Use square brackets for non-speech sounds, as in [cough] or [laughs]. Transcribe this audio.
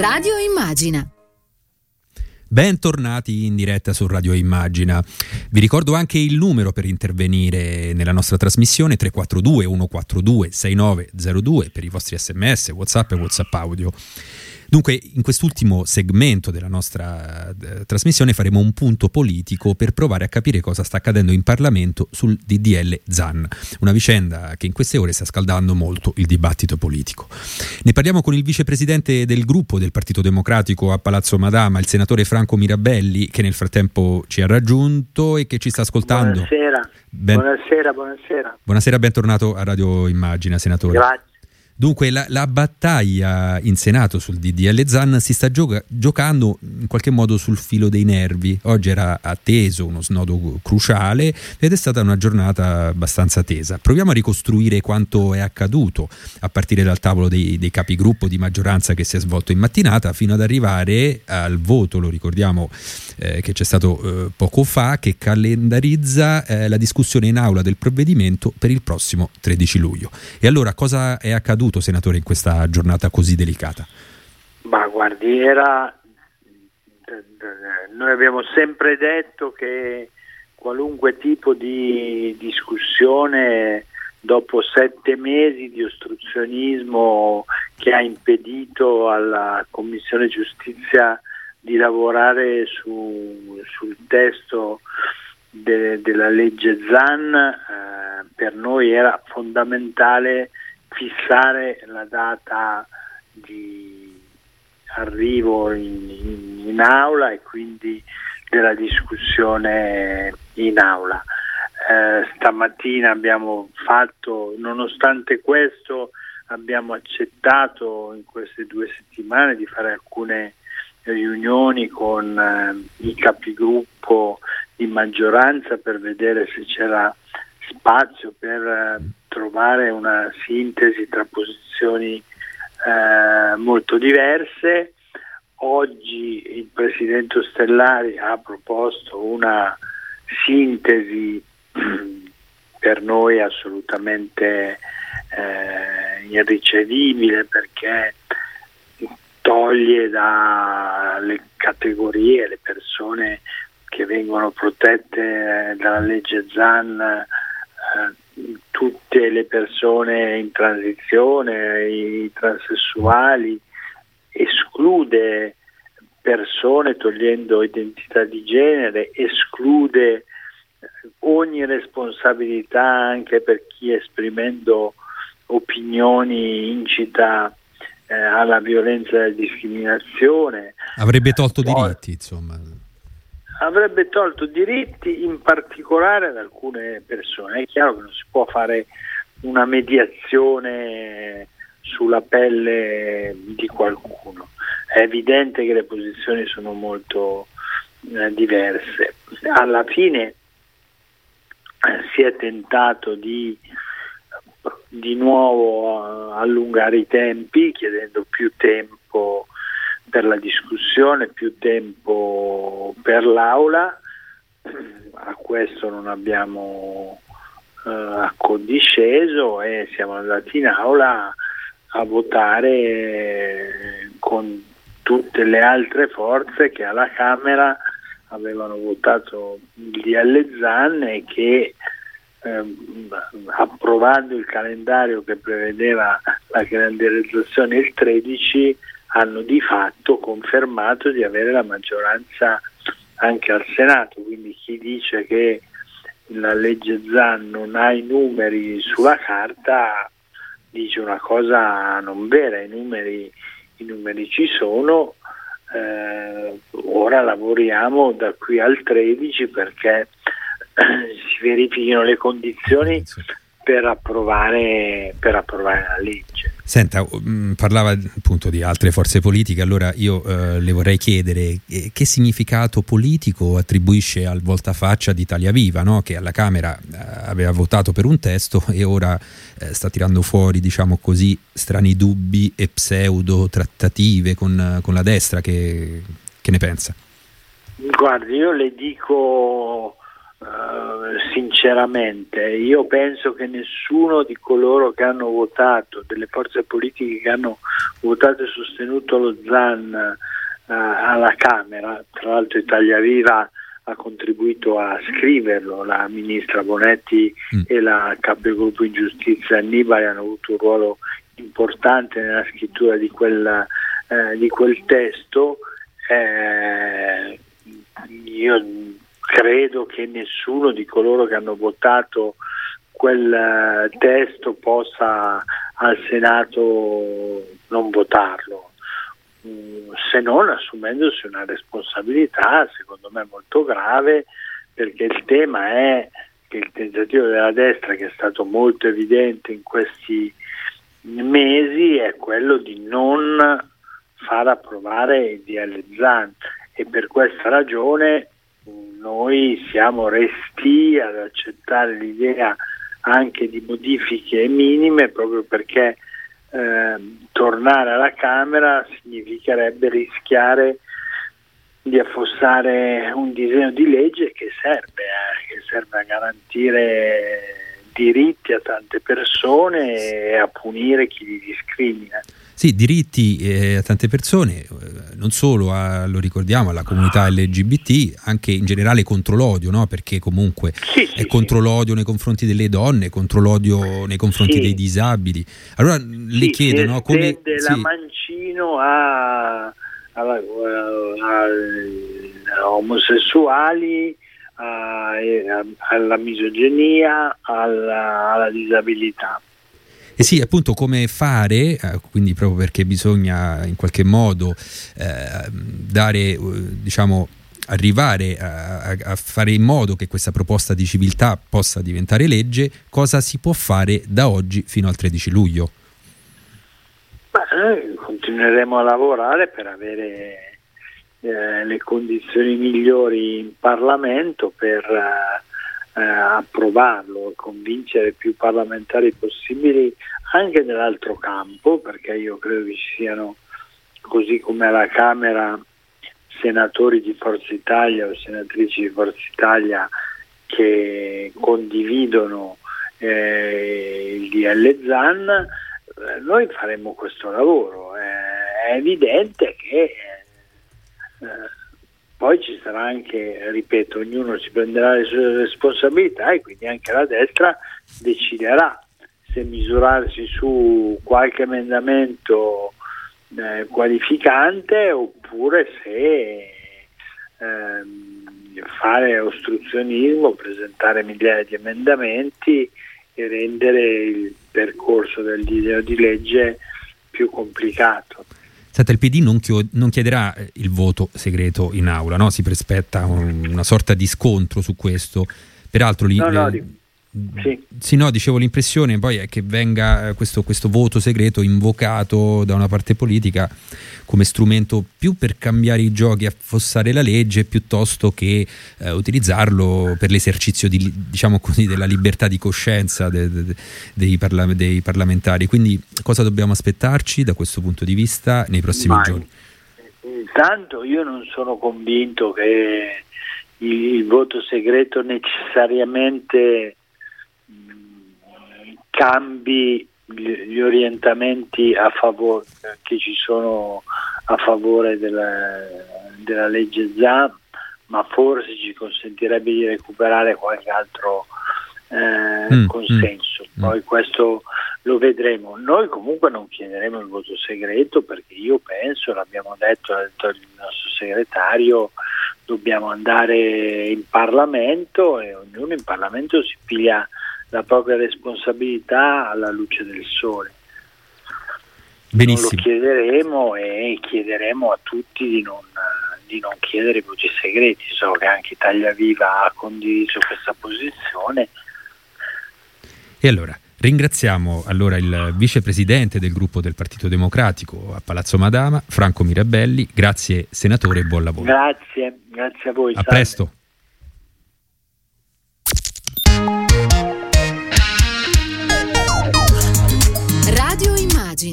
Radio Immagina. Bentornati in diretta su Radio Immagina. Vi ricordo anche il numero per intervenire nella nostra trasmissione 342 142 6902 per i vostri sms, whatsapp e whatsapp audio. Dunque, in quest'ultimo segmento della nostra eh, trasmissione faremo un punto politico per provare a capire cosa sta accadendo in Parlamento sul DDL ZAN, una vicenda che in queste ore sta scaldando molto il dibattito politico. Ne parliamo con il vicepresidente del gruppo del Partito Democratico a Palazzo Madama, il senatore Franco Mirabelli, che nel frattempo ci ha raggiunto e che ci sta ascoltando. Buonasera, ben... buonasera, buonasera. Buonasera, bentornato a Radio Immagina, senatore. Grazie. Dunque la, la, battaglia in Senato sul DDL ZAN si sta gioca- giocando in qualche modo sul filo dei nervi. Oggi era atteso uno snodo cruciale ed è stata una giornata abbastanza tesa. Proviamo a ricostruire quanto è accaduto a partire dal tavolo dei, dei capigruppo di maggioranza che si è svolto in mattinata fino ad arrivare al voto, lo ricordiamo eh, che c'è stato eh, poco fa, che calendarizza eh, la discussione in aula del provvedimento per il prossimo 13 luglio. E allora cosa è accaduto? Accaduto, senatore, in questa giornata così delicata? Ma guardi, era... Noi abbiamo sempre detto che qualunque tipo di discussione dopo sette mesi di ostruzionismo che ha impedito alla Commissione Giustizia di lavorare su, sul testo de, della legge ZAN, eh, per noi era fondamentale fissare la data di arrivo in, in, in aula e quindi della discussione in aula. Eh, stamattina abbiamo fatto, nonostante questo, abbiamo accettato in queste due settimane di fare alcune riunioni con eh, i capigruppo di maggioranza per vedere se c'era spazio per eh, trovare una sintesi tra posizioni eh, molto diverse. Oggi il Presidente Stellari ha proposto una sintesi [clears throat] per noi assolutamente eh, irricevibile perché toglie dalle categorie le persone che vengono protette dalla legge ZAN eh, tutte le persone in transizione, i transessuali, esclude persone togliendo identità di genere, esclude ogni responsabilità anche per chi esprimendo opinioni incita eh, alla violenza e alla discriminazione. Avrebbe tolto Poi, diritti, insomma avrebbe tolto diritti in particolare ad alcune persone. È chiaro che non si può fare una mediazione sulla pelle di qualcuno, è evidente che le posizioni sono molto eh, diverse. Alla fine eh, si è tentato di di nuovo eh, allungare i tempi chiedendo più tempo per la discussione, più tempo per l'aula. A questo non abbiamo eh, accondisceso e siamo andati in aula a votare con tutte le altre forze che alla Camera avevano votato il DL Zan e che ehm, approvando il calendario che prevedeva la calendarizzazione il 13 hanno di fatto confermato di avere la maggioranza anche al Senato, quindi chi dice che la legge Zan non ha i numeri sulla carta dice una cosa non vera, i numeri, i numeri ci sono, eh, ora lavoriamo da qui al 13 perché [clears throat] si verifichino le condizioni per approvare, per approvare la legge. Senta, mh, mm, parlava appunto di altre forze politiche, allora io eh, le vorrei chiedere eh, che significato politico attribuisce al voltafaccia di Italia Viva, no? che alla Camera eh, aveva votato per un testo [laughs] e ora eh, sta tirando fuori, diciamo così, strani dubbi e pseudo trattative con, con la destra, che, che ne pensa? Guardi, io le dico sinceramente, io penso che nessuno di coloro che hanno votato, delle forze politiche che hanno votato e sostenuto lo ZAN uh, alla Camera, tra l'altro Italia Viva ha contribuito a scriverlo, la ministra Bonetti mm. e la capogruppo in giustizia Annibale hanno avuto un ruolo importante nella scrittura di, quella, uh, di quel testo. Eh, io credo che nessuno di coloro che hanno votato quel eh, testo possa al Senato non votarlo, mm, se non assumendosi una responsabilità secondo me molto grave perché il tema è che il tentativo della destra che è stato molto evidente in questi mesi è quello di non far approvare il DL Zan. E per questa ragione noi siamo resti ad accettare l'idea anche di modifiche minime proprio perché eh, tornare alla Camera significherebbe rischiare di affossare un disegno di legge che serve, eh, che serve a garantire diritti a tante persone e a punire chi li discrimina. Sì, diritti eh, a tante persone, eh, non solo, a, lo ricordiamo, alla comunità LGBT, anche in generale contro l'odio, no? perché comunque sì, sì, è contro sì. l'odio nei confronti delle donne, contro l'odio nei confronti dei disabili. Allora le chiedo, no, come... la mancino a, a, a, a omosessuali, alla misoginia, alla, alla disabilità. E sì, appunto come fare, eh, quindi proprio perché bisogna in qualche modo eh, dare, eh, diciamo, arrivare a, a, fare in modo che questa proposta di civiltà possa diventare legge, cosa si può fare da oggi fino al 13 luglio? Beh, noi continueremo a lavorare per avere eh, le condizioni migliori in Parlamento per eh, eh, approvarlo, convincere più parlamentari possibili anche nell'altro campo, perché io credo che ci siano, così come alla Camera, senatori di Forza Italia o senatrici di Forza Italia che condividono eh, il DL ZAN, eh, noi faremo questo lavoro. Eh, è evidente che eh, poi ci sarà anche, ripeto, ognuno si prenderà le sue responsabilità e quindi anche la destra deciderà se misurarsi su qualche emendamento eh, qualificante oppure se ehm, fare ostruzionismo, presentare migliaia di emendamenti e rendere il percorso del disegno di legge più complicato. Senta, il PD non, non, chiederà eh, il voto segreto in aula, no? si prospetta un, una sorta di scontro su questo. Peraltro, li, no, no, le, sì. sì, no, dicevo l'impressione poi è che venga eh, questo, questo, voto segreto invocato da una parte politica come strumento più per cambiare i giochi, affossare la legge, piuttosto che eh, utilizzarlo per l'esercizio di, diciamo così, della libertà di coscienza de, de, dei, parla, dei, parlamentari. Quindi cosa dobbiamo aspettarci da questo punto di vista nei prossimi Ma, giorni? Intanto io non sono convinto che il, il voto segreto necessariamente cambi gli orientamenti a favore, che ci sono a favore della, della legge ZAM, ma forse ci consentirebbe di recuperare qualche altro eh, mm, consenso. Mm, Poi questo lo vedremo. Noi comunque non chiederemo il voto segreto perché io penso, l'abbiamo detto, l'ha detto il nostro segretario, dobbiamo andare in Parlamento e ognuno in Parlamento si piglia la propria responsabilità alla luce del sole. Benissimo. Lo chiederemo e chiederemo a tutti di non, di non chiedere i voti segreti. So che anche Italia Viva ha condiviso questa posizione. E allora, ringraziamo allora il vicepresidente del gruppo del Partito Democratico a Palazzo Madama, Franco Mirabelli. Grazie senatore e buon lavoro. Grazie, grazie a voi. A salve. presto.